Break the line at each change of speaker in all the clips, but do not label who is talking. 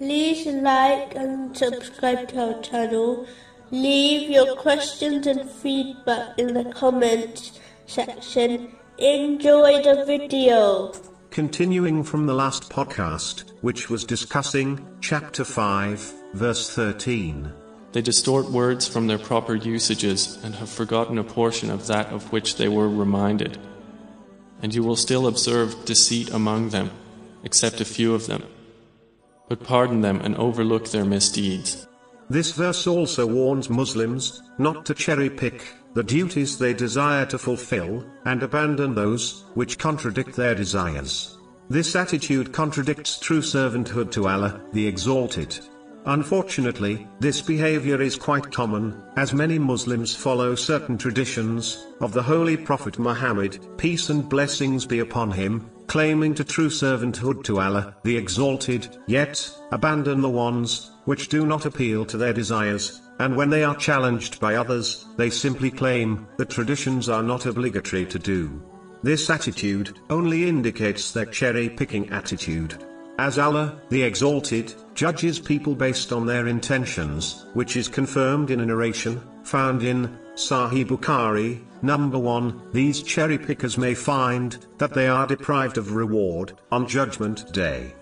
to like and subscribe to our channel. Leave your questions and feedback in the comments section. Enjoy the video.
Continuing from the last podcast, which was discussing chapter 5, verse 13.
They distort words from their proper usages and have forgotten a portion of that of which they were reminded. And you will still observe deceit among them, except a few of them. But pardon them and overlook their misdeeds.
This verse also warns Muslims not to cherry pick the duties they desire to fulfill, and abandon those which contradict their desires. This attitude contradicts true servanthood to Allah, the Exalted. Unfortunately, this behavior is quite common, as many Muslims follow certain traditions of the Holy Prophet Muhammad, peace and blessings be upon him, claiming to true servanthood to Allah, the Exalted, yet abandon the ones which do not appeal to their desires, and when they are challenged by others, they simply claim that traditions are not obligatory to do. This attitude only indicates their cherry picking attitude. As Allah, the Exalted, judges people based on their intentions, which is confirmed in a narration, found in Sahih Bukhari, number 1, these cherry pickers may find that they are deprived of reward on Judgment Day.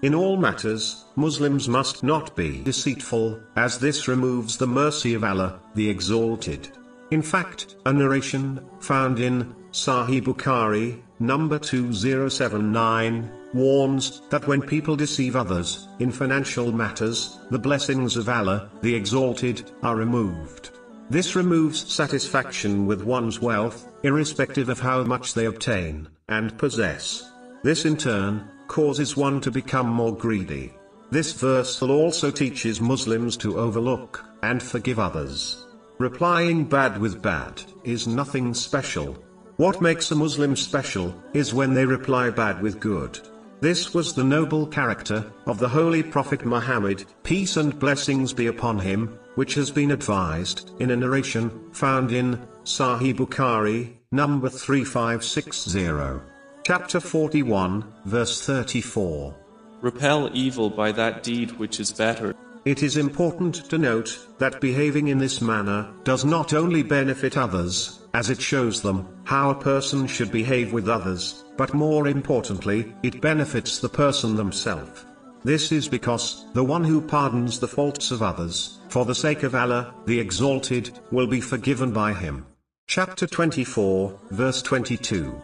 In all matters, Muslims must not be deceitful, as this removes the mercy of Allah, the Exalted. In fact, a narration, found in Sahih Bukhari, number 2079, warns that when people deceive others in financial matters, the blessings of Allah, the Exalted, are removed. This removes satisfaction with one's wealth, irrespective of how much they obtain and possess. This in turn causes one to become more greedy. This verse also teaches Muslims to overlook and forgive others. Replying bad with bad is nothing special. What makes a Muslim special is when they reply bad with good. This was the noble character of the Holy Prophet Muhammad, peace and blessings be upon him, which has been advised in a narration found in Sahih Bukhari, number 3560. Chapter 41, verse 34.
Repel evil by that deed which is better.
It is important to note that behaving in this manner does not only benefit others, as it shows them how a person should behave with others, but more importantly, it benefits the person themselves. This is because the one who pardons the faults of others, for the sake of Allah, the Exalted, will be forgiven by him. Chapter 24, verse 22.